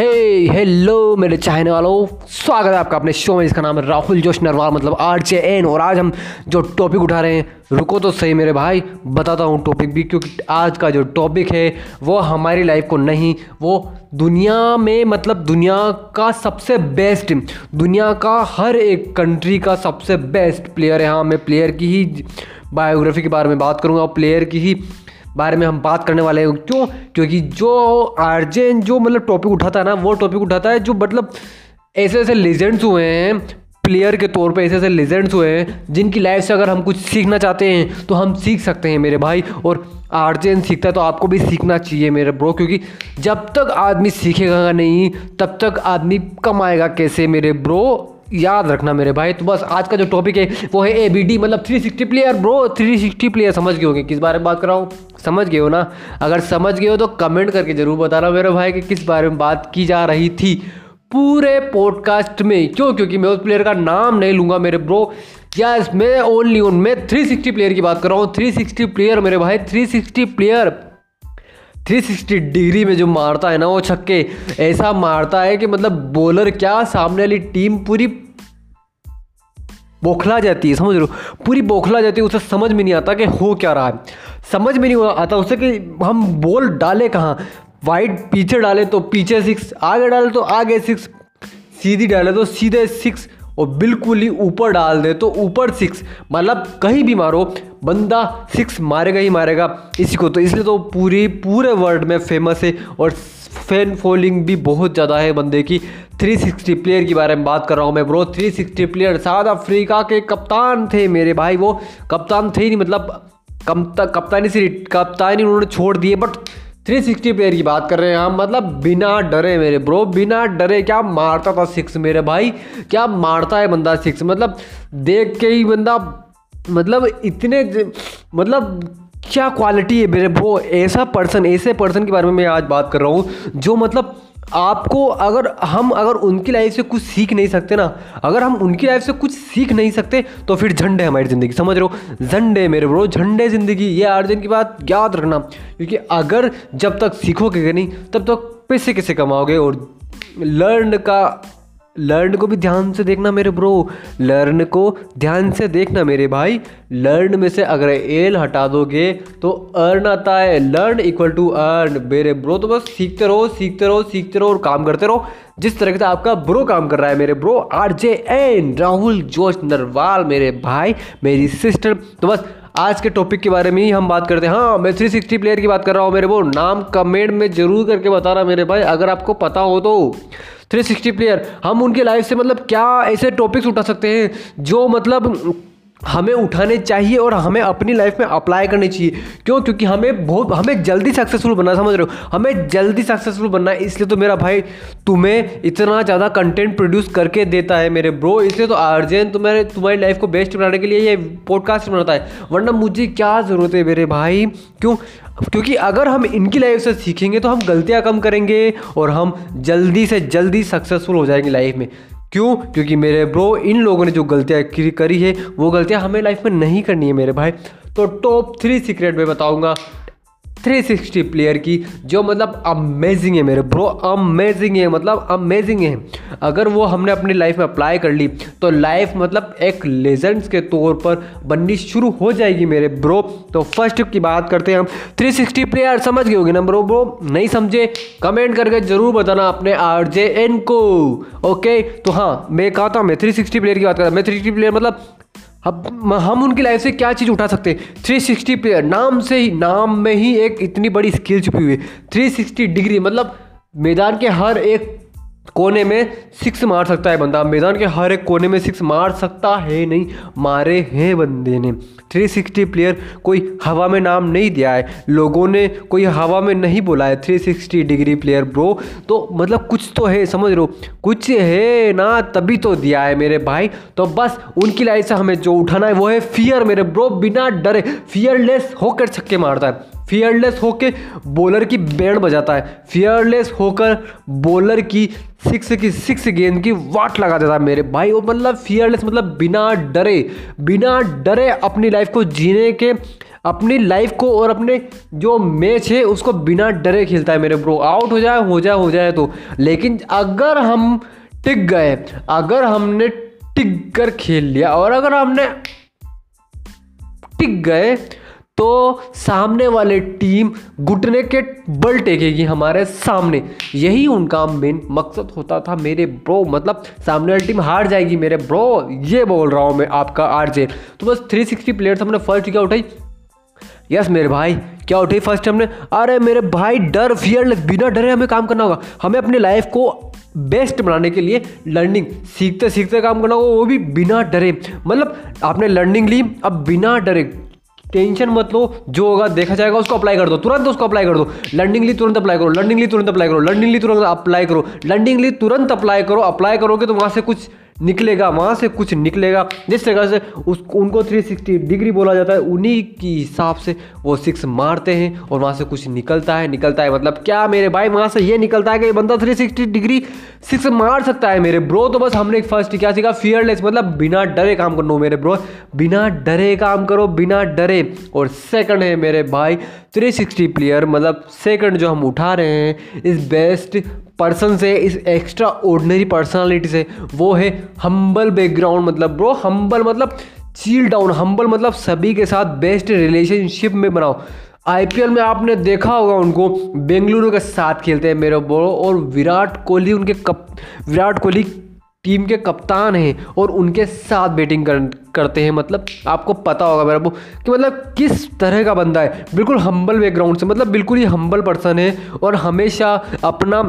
हे hello मेरे चाहने वालों। स्वागत है आपका अपने शो में, जिसका नाम है राहुल जोश नरवाल मतलब आर जे एन और आज हम जो टॉपिक उठा रहे हैं, रुको तो सही मेरे भाई, बताता हूँ टॉपिक भी, क्योंकि आज का जो टॉपिक है, वो हमारी लाइफ को नहीं, वो दुनिया में मतलब दुनिया का सबसे बेस्ट दुनिया का हर एक कंट्री का सबसे बेस्ट प्लेयर है। हाँ मैं प्लेयर की ही बायोग्राफी के बारे में बात करूँगा, और प्लेयर की ही बारे में हम बात करने वाले हैं। क्यों? क्योंकि जो आर्जेन जो मतलब टॉपिक उठाता है ना, वो टॉपिक उठाता है जो मतलब ऐसे ऐसे लेजेंड्स हुए हैं प्लेयर के तौर पे ऐसे ऐसे लेजेंड्स हुए हैं, जिनकी लाइफ से अगर हम कुछ सीखना चाहते हैं तो हम सीख सकते हैं मेरे भाई। और आर्जेन सीखता है तो आपको भी सीखना चाहिए मेरे ब्रो क्योंकि जब तक आदमी सीखेगा नहीं, तब तक आदमी कमाएगा कैसे मेरे ब्रो याद रखना मेरे भाई। तो बस आज का जो टॉपिक है, वो है ए बी डी मतलब 360 प्लेयर ब्रो 360 प्लेयर समझ गए होंगे। किस बारे में बात कर रहा हूँ? समझ गए हो ना? अगर समझ गए हो तो कमेंट करके ज़रूर बताना मेरे भाई कि किस बारे में बात की जा रही थी पूरे पॉडकास्ट में। क्यों? क्योंकि मैं उस प्लेयर का नाम नहीं लूँगा मेरे ब्रो यस मैं ओनली ओन मैं 360 प्लेयर की बात कर रहा हूँ। 360 प्लेयर मेरे भाई 360 प्लेयर 360 डिग्री में जो मारता है ना, वो छक्के ऐसा मारता है कि मतलब बॉलर क्या सामने वाली टीम पूरी बौखला जाती है, समझ लो पूरी बौखला जाती है, उसे समझ में नहीं आता कि हो क्या रहा है। समझ में नहीं आता उसे कि हम बॉल डाले कहाँ? वाइड पीछे डाले तो पीछे सिक्स आगे डाले तो आगे सिक्स सीधी डाले तो सीधे सिक्स और बिल्कुल ही ऊपर डाल दे तो ऊपर सिक्स मतलब कहीं भी मारो, बंदा सिक्स मारेगा ही मारेगा इसी को। तो इसलिए तो पूरी, पूरे वर्ल्ड में फ़ेमस है और फ़ैन फॉलोइंग भी बहुत ज़्यादा है बंदे की। 360 प्लेयर की बारे में बात कर रहा हूँ मैं ब्रो 360 प्लेयर साउथ अफ्रीका के कप्तान थे मेरे भाई वो। कप्तान थे ही नहीं मतलब कप्तानी से, कप्तानी उन्होंने छोड़ दिए बट 360 प्लेयर की बात कर रहे हैं हम। मतलब बिना डरे मेरे ब्रो बिना डरे क्या मारता था सिक्स मेरे भाई? क्या मारता है बंदा सिक्स मतलब देख के ही बंदा मतलब इतने मतलब क्या क्वालिटी है मेरे ब्रो ऐसा पर्सन ऐसे पर्सन के बारे में मैं आज बात कर रहा हूँ, जो मतलब आपको अगर हम अगर उनकी लाइफ से कुछ सीख नहीं सकते ना, अगर हम उनकी लाइफ से कुछ सीख नहीं सकते तो फिर झंडे हमारी ज़िंदगी, समझ रहे हो? झंडे मेरे ब्रो झंडे ज़िंदगी, ये अर्जुन की बात याद रखना। क्योंकि अगर जब तक सीखोगे नहीं, तब तक पैसे कैसे कमाओगे और लर्न का लर्न को भी ध्यान से देखना मेरे ब्रो लर्न को ध्यान से देखना मेरे भाई. लर्न में से अगर एल हटा दोगे तो अर्न आता है. लर्न इक्वल टू अर्न मेरे ब्रो तो बस सीखते रहो सीखते रहो सीखते रहो और काम करते रहो. जिस तरह से आपका ब्रो काम कर रहा है मेरे bro R J N Rahul Josh Narwal मेरे भाई, मेरी सिस्टर तो बस आज के टॉपिक के बारे में ही हम बात करते हैं. हाँ मैं 360 प्लेयर की बात कर रहा हूँ मेरे वो नाम कमेंट में ज़रूर करके बता रहा मेरे भाई, अगर आपको पता हो तो. 360 प्लेयर हम उनके लाइफ से मतलब क्या ऐसे टॉपिक्स उठा सकते हैं जो मतलब हमें उठाने चाहिए और हमें अपनी लाइफ में अप्लाई करनी चाहिए। क्यों? क्योंकि हमें बहुत, हमें जल्दी सक्सेसफुल बनना, समझ रहे हो? हमें जल्दी सक्सेसफुल बनना है, इसलिए तो मेरा भाई तुम्हें इतना ज़्यादा कंटेंट प्रोड्यूस करके देता है मेरे ब्रो इसलिए तो अर्जेंट तुम्हारे, तुम्हारी लाइफ को बेस्ट बनाने के लिए ये पॉडकास्ट बनाता है। वरना मुझे क्या ज़रूरत है मेरे भाई? क्यों? क्योंकि अगर हम इनकी लाइफ से सीखेंगे तो हम गलतियाँ कम करेंगे और हम जल्दी से जल्दी सक्सेसफुल हो जाएँगे लाइफ में। क्यों? क्योंकि मेरे ब्रो इन लोगों ने जो गलतियाँ करी है, वो गलतियाँ हमें लाइफ में नहीं करनी है मेरे भाई। तो टॉप थ्री सीक्रेट में बताऊँगा। 360 प्लेयर की, जो मतलब अमेजिंग है मेरे ब्रो अमेजिंग है मतलब अमेजिंग है। अगर वो हमने अपनी लाइफ में अप्लाई कर ली तो लाइफ मतलब एक लेजेंड्स के तौर पर बननी शुरू हो जाएगी मेरे ब्रो तो फ़र्स्ट की बात करते हैं हम। 360 प्लेयर समझ गए होंगे ना ब्रो ब्रो नहीं समझे? कमेंट करके ज़रूर बताना अपने आर जे एन को ओके तो हाँ मैं कहा था मैं 360 प्लेयर की बात कर रहा मैं 360 प्लेयर मतलब अब हम उनकी लाइफ से क्या चीज़ उठा सकते? हैं 360 प्लेयर नाम से ही नाम में ही एक इतनी बड़ी स्किल छुपी हुई है। 360 डिग्री मतलब मैदान के हर एक कोने में सिक्स मार सकता है बंदा। मैदान के हर एक कोने में सिक्स मार सकता है नहीं, मारे हैं बंदे ने। 360 प्लेयर कोई हवा में नाम नहीं दिया है। लोगों ने कोई हवा में नहीं बोला है। 360 डिग्री प्लेयर ब्रो तो मतलब कुछ तो है, समझ लो कुछ है ना, तभी तो दिया है मेरे भाई। तो बस उनकी लाइफ से हमें जो उठाना है, वो है फियर मेरे ब्रो बिना डरे फियरलेस होकर छक्के मारता है। फियरलेस होकर बॉलर की बैंड बजाता है। फियरलेस होकर बॉलर की सिक्स की सिक्स गेंद की वाट लगा देता है मेरे। भाई, वो मतलब फियरलेस मतलब बिना डरे बिना डरे अपनी लाइफ को जीने के, अपनी लाइफ को और अपने जो मैच है, उसको बिना डरे खेलता है मेरे ब्रो आउट हो जाए हो जाए हो जाए तो। लेकिन अगर हम टिक गए, अगर हमने टिक कर खेल लिया और अगर हमने टिक गए तो सामने वाले टीम घुटने के बल टेकेगी हमारे सामने। यही उनका मेन मकसद होता था मेरे ब्रो मतलब सामने वाली टीम हार जाएगी मेरे ब्रो ये बोल रहा हूँ मैं आपका आरजे। तो बस 360 प्लेयर्स हमने फ़र्स्ट क्या उठाई? यस मेरे भाई, क्या उठी फ़र्स्ट हमने? अरे मेरे भाई, डर फियर बिना डरे हमें काम करना होगा। हमें अपनी लाइफ को बेस्ट बनाने के लिए लर्निंग सीखते सीखते काम करना होगा, वो भी बिना डरे। मतलब आपने लर्निंग ली, अब बिना डरे टेंशन मत लो, जो होगा देखा जाएगा, उसको अप्लाई कर दो। तुरंत उसको अप्लाई कर दो। लर्निंगली तुरंत अप्लाई करो लर्निंगली तुरंत अप्लाई करो लर्निंगली तुरंत अप्लाई करो लर्निंगली तुरंत अप्लाई करो अप्लाई करोगे तो वहाँ से कुछ निकलेगा, वहाँ से कुछ निकलेगा। जिस तरह से उस, उनको 360 डिग्री बोला जाता है, उन्हीं की हिसाब से वो सिक्स मारते हैं और वहाँ से कुछ निकलता है निकलता है। मतलब क्या मेरे भाई, वहाँ से ये निकलता है कि बंदा 360 डिग्री सिक्स मार सकता है मेरे ब्रो तो बस हमने फ़र्स्ट क्या सीखा? फियरलेस मतलब बिना डरे काम करना मेरे ब्रो बिना डरे काम करो, बिना डरे। और सेकंड है मेरे भाई 360 प्लेयर मतलब सेकंड जो हम उठा रहे हैं, इस बेस्ट पर्सन से, इस एक्स्ट्रा ऑर्डनरी पर्सनालिटी से, वो है हम्बल बैकग्राउंड मतलब ब्रो हम्बल मतलब चील डाउन हम्बल मतलब सभी के साथ बेस्ट रिलेशनशिप में बनाओ। आईपीएल में आपने देखा होगा उनको, बेंगलुरु के साथ खेलते हैं मेरे ब्रो और विराट कोहली उनके कप, विराट कोहली टीम के कप्तान हैं और उनके साथ बैटिंग कर, करते हैं। मतलब आपको पता होगा मेरा वो कि मतलब किस तरह का बंदा है। बिल्कुल हम्बल बैकग्राउंड से मतलब बिल्कुल ही हम्बल पर्सन है और हमेशा अपना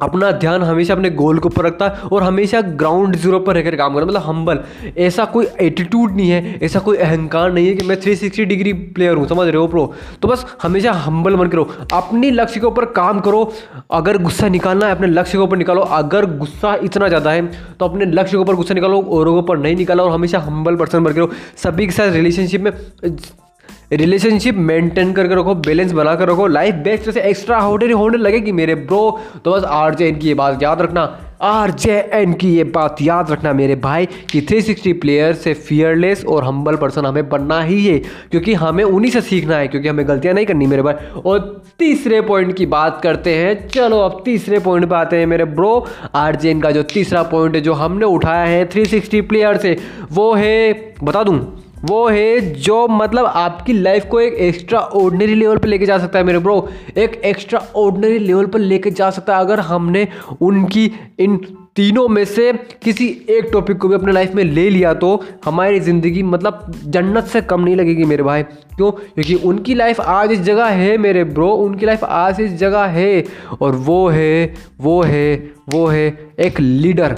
अपना ध्यान हमेशा अपने गोल के ऊपर रखता है और हमेशा ग्राउंड ज़ीरो पर रहकर काम करता मतलब हम्बल ऐसा कोई एटीट्यूड नहीं है, ऐसा कोई अहंकार नहीं है कि मैं 360 डिग्री प्लेयर हूँ, समझ रहे हो प्रो तो बस हमेशा हम्बल बन करो। अपने लक्ष्य के ऊपर काम करो। अगर गुस्सा निकालना है, अपने लक्ष्य के ऊपर निकालो। अगर गुस्सा इतना ज़्यादा है तो अपने लक्ष्य के ऊपर गुस्सा निकालो औरों के ऊपर नहीं निकालो और हमेशा हम्बल पर्सन बन करो सभी के साथ रिलेशनशिप में रिलेशनशिप मेंटेन करके रखो बैलेंस बना कर रखो लाइफ बेस्ट से एक्स्ट्रा ऑर्डनरी होने लगेगी मेरे ब्रो तो बस आर जे एन की ये बात याद रखना। आर जे एन की ये बात याद रखना मेरे भाई, कि 360 प्लेयर से फियरलेस और हम्बल पर्सन हमें बनना ही है, क्योंकि हमें उन्हीं से सीखना है, क्योंकि हमें गलतियाँ नहीं करनी मेरे भाई। और तीसरे पॉइंट की बात करते हैं। चलो अब तीसरे पॉइंट पे आते हैं मेरे ब्रो आर जे एन का जो तीसरा पॉइंट है, जो हमने उठाया है 360 प्लेयर से, वो है, बता दूँ? वो है जो मतलब आपकी लाइफ को एक एक्स्ट्रा ऑर्डनरी लेवल पर लेके जा सकता है मेरे ब्रो एक एक्स्ट्रा ऑर्डनरी लेवल पर लेके जा सकता है अगर हमने उनकी इन तीनों में से किसी एक टॉपिक को भी अपने लाइफ में ले लिया तो हमारी ज़िंदगी मतलब जन्नत से कम नहीं लगेगी मेरे भाई। क्यों? क्योंकि उनकी लाइफ आज इस जगह है मेरे ब्रो उनकी लाइफ आज इस जगह है। और वो है वो है वो है एक लीडर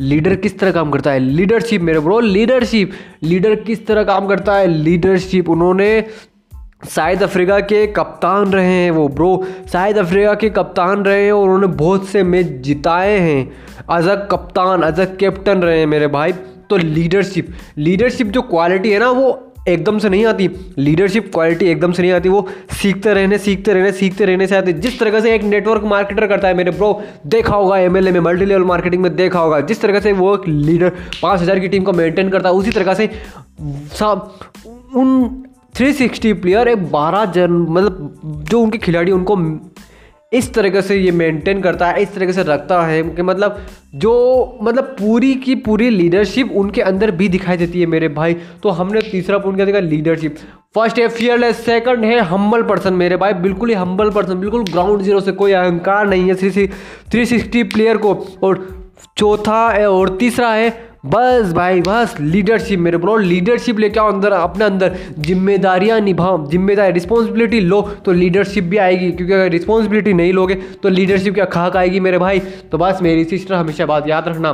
लीडर किस तरह काम करता है? लीडरशिप मेरे ब्रो लीडरशिप। लीडर किस तरह काम करता है? लीडरशिप। उन्होंने शायद अफ्रीका के कप्तान रहे हैं वो ब्रो शायद अफ्रीका के कप्तान रहे हैं और उन्होंने बहुत से मैच जिताए हैं। एज अ कप्तान एज अ कैप्टन रहे हैं मेरे भाई। तो लीडरशिप। लीडरशिप जो क्वालिटी है ना, वो एकदम से नहीं आती। लीडरशिप क्वालिटी एकदम से नहीं आती। वो सीखते रहने सीखते रहने सीखते रहने से आती। जिस तरह से एक नेटवर्क मार्केटर करता है मेरे ब्रो देखा होगा एम में मल्टी लेवल मार्केटिंग में देखा होगा। जिस तरह से वो एक लीडर पाँच हज़ार की टीम को मेंटेन करता है उसी तरह से उन 360 प्लेयर एक बारह जन मतलब जो उनके खिलाड़ी उनको इस तरीके से ये मेंटेन करता है, इस तरीके से रखता है कि मतलब जो मतलब पूरी की पूरी लीडरशिप उनके अंदर भी दिखाई देती है मेरे भाई। तो हमने तीसरा पॉइंट क्या देखा? लीडरशिप फ़र्स्ट है फियरलेस सेकंड है हम्बल पर्सन मेरे भाई। बिल्कुल ही हम्बल पर्सन बिल्कुल ग्राउंड ज़ीरो से कोई अहंकार नहीं है। थ्री सिक्सटी प्लेयर को और चौथा और तीसरा है बस भाई, बस लीडरशिप मेरे ब्रो लीडरशिप लेके आओ अंदर, अपने अंदर। जिम्मेदारियाँ निभाओ, ज़िम्मेदारी रिस्पॉन्सिबिलिटी लो तो लीडरशिप भी आएगी। क्योंकि अगर रिस्पॉन्सिबिलिटी नहीं लोगे तो लीडरशिप क्या खाक आएगी मेरे भाई। तो बस मेरी सिस्टर हमेशा बात याद रखना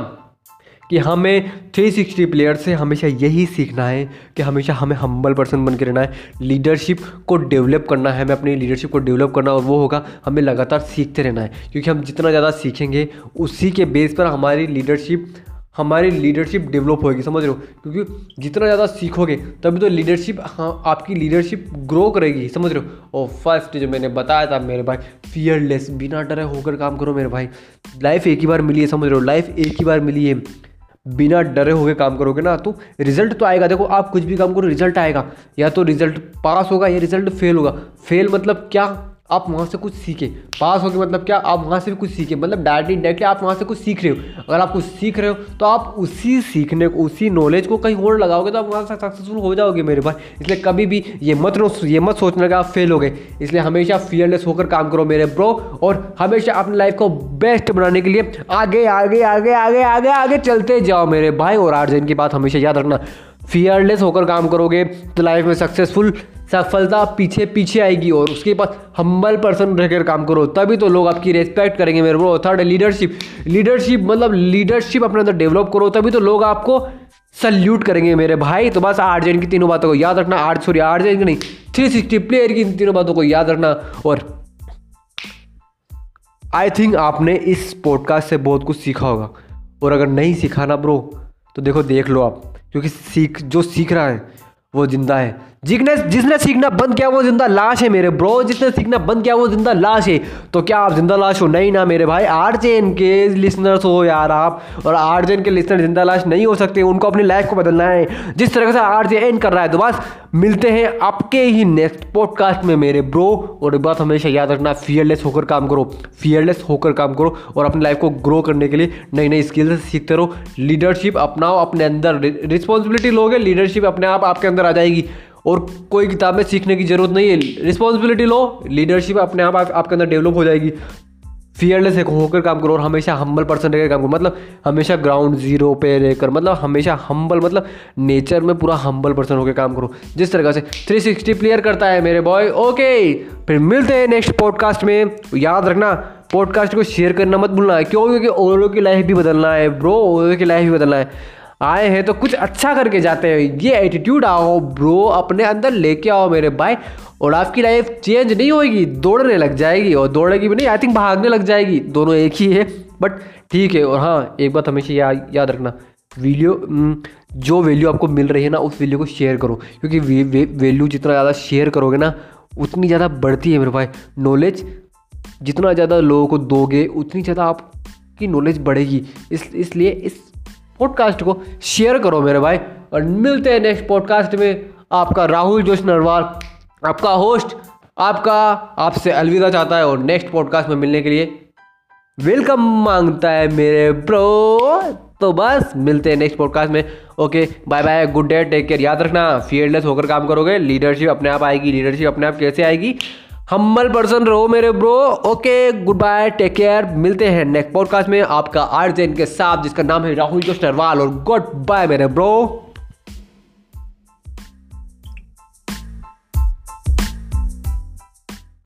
कि हमें 360 प्लेयर से हमेशा यही सीखना है कि हमेशा हमें हम्बल पर्सन बन के रहना है। लीडरशिप को डेवलप करना है, हमें अपनी लीडरशिप को डेवलप करना और वो होगा, हमें लगातार सीखते रहना है। क्योंकि हम जितना ज़्यादा सीखेंगे, उसी के बेस पर हमारी लीडरशिप हमारी लीडरशिप डेवलप होगी समझ रहे हो? क्योंकि जितना ज़्यादा सीखोगे, तभी तो लीडरशिप हाँ आपकी लीडरशिप ग्रो करेगी, समझ रहे हो? और फ़र्स्ट जो मैंने बताया था, मेरे भाई फियरलेस बिना डरे होकर काम करो मेरे भाई। लाइफ एक ही बार मिली है, समझ रहे हो? लाइफ एक ही बार मिली है। बिना डरे हुए काम करोगे ना तो रिज़ल्ट तो आएगा। देखो, आप कुछ भी काम करो रिज़ल्ट आएगा। या तो रिज़ल्ट पास होगा, या रिज़ल्ट फेल होगा। फेल मतलब क्या? आप वहाँ से कुछ सीखे। पास हो गए मतलब क्या? आप वहाँ से भी कुछ सीखे। मतलब डायरेक्टली डायरेक्टली आप वहाँ से कुछ सीख रहे हो। अगर आप कुछ सीख रहे हो तो आप उसी सीखने को, उसी नॉलेज को कहीं और लगाओगे तो आप वहाँ से सक्सेसफुल हो जाओगे मेरे भाई। इसलिए कभी भी ये मत नो, ये मत सोचना कि आप फेल हो गए। इसलिए हमेशा फियरलेस होकर काम करो मेरे ब्रो और हमेशा अपनी लाइफ को बेस्ट बनाने के लिए आगे आगे आगे आगे आगे आगे चलते जाओ मेरे भाई। और आर्जन की बात हमेशा याद रखना। फियरलेस होकर काम करोगे तो लाइफ में सक्सेसफुल सफलता पीछे पीछे आएगी और उसके पास हम्बल पर्सन रहकर काम करो, तभी तो लोग आपकी रेस्पेक्ट करेंगे मेरे ब्रो थर्ड लीडरशिप लीडरशिप मतलब लीडरशिप अपने अंदर डेवलप करो, तभी तो लोग आपको सल्यूट करेंगे मेरे भाई। तो बस आठ की तीनों बातों को याद रखना। आठ सॉरी जन की नहीं थ्री सिक्सटी प्लेयर की तीनों बातों को याद रखना। और आई थिंक आपने इस पॉडकास्ट से बहुत कुछ सीखा होगा। और अगर नहीं सीखा ना ब्रो तो देखो, देख लो आप। क्योंकि सीख, जो सीख रहा है, वो ज़िंदा है। जिसने जिसने सीखना बंद किया वो ज़िंदा लाश है मेरे ब्रो जिसने सीखना बंद किया वो ज़िंदा लाश है। तो क्या आप ज़िंदा लाश हो? नहीं ना मेरे भाई चेन के लिसनर्स हो यार आप, और चेन के लिसनर ज़िंदा लाश नहीं हो सकते, उनको अपनी लाइफ को बदलना है। जिस तरह से आर कर रहा है तो बस मिलते हैं आपके ही नेक्स्ट पॉडकास्ट में मेरे ब्रो और एक बात हमेशा याद रखना फियरलेस होकर काम करो फियरलेस होकर काम करो, और अपनी लाइफ को ग्रो करने के लिए नई नई स्किल्स सीखते रहो। लीडरशिप अपनाओ, अपने अंदर रिस्पॉन्सिबिलिटी लोगे लीडरशिप अपने आप, आपके अंदर आ जाएगी। और कोई किताब में सीखने की ज़रूरत नहीं है। रिस्पॉन्सिबिलिटी लो लीडरशिप अपने आप आपके अंदर डेवलप हो जाएगी। फियरलेस होकर काम करो और हमेशा हम्बल पर्सन रहकर काम करो। मतलब हमेशा ग्राउंड ज़ीरो पे रहकर मतलब हमेशा हम्बल मतलब नेचर में पूरा हम्बल पर्सन होकर काम करो। जिस तरह से 360 प्लेयर करता है मेरे बॉय ओके फिर मिलते हैं नेक्स्ट पॉडकास्ट में। याद रखना पॉडकास्ट को शेयर करना मत भूलना। है क्यों? क्योंकि औरों की लाइफ भी बदलना है ब्रो औरों की लाइफ भी बदलना है। आए हैं तो कुछ अच्छा करके जाते हैं। ये एटीट्यूड आओ ब्रो अपने अंदर लेके आओ मेरे भाई। और आपकी लाइफ चेंज नहीं होगी दौड़ने लग जाएगी। और दौड़ेगी भी नहीं आई थिंक भागने लग जाएगी। दोनों एक ही है बट ठीक है। और हाँ एक बात हमेशा या, याद रखना वीडियो जो वैल्यू आपको मिल रही है ना उस वैल्यू को शेयर करो। क्योंकि वैल्यू जितना ज़्यादा शेयर करोगे ना उतनी ज़्यादा बढ़ती है मेरे भाई। नॉलेज जितना ज़्यादा लोगों को दोगे उतनी ज़्यादा आपकी नॉलेज बढ़ेगी। इस इसलिए इस पॉडकास्ट को शेयर करो मेरे भाई। और मिलते हैं नेक्स्ट पॉडकास्ट में। आपका राहुल जोश नरवाल आपका होस्ट आपका, आपसे अलविदा चाहता है। और नेक्स्ट पॉडकास्ट में मिलने के लिए वेलकम माँगता है मेरे ब्रो तो बस, मिलते हैं नेक्स्ट पॉडकास्ट में। Okay bye bye good day take care याद रखना फियरलेस होकर काम करोगे। लीडरशिप अपने आप आएगी लीडरशिप अपने आप कैसे आएगी? हम्बल पर्सन रहो मेरे bro okay goodbye take care मिलते हैं नेक्स्ट पॉडकास्ट में आपका आर्जेन के साथ, जिसका नाम है राहुल जोश नरवाल और गुड बाय मेरे ब्रो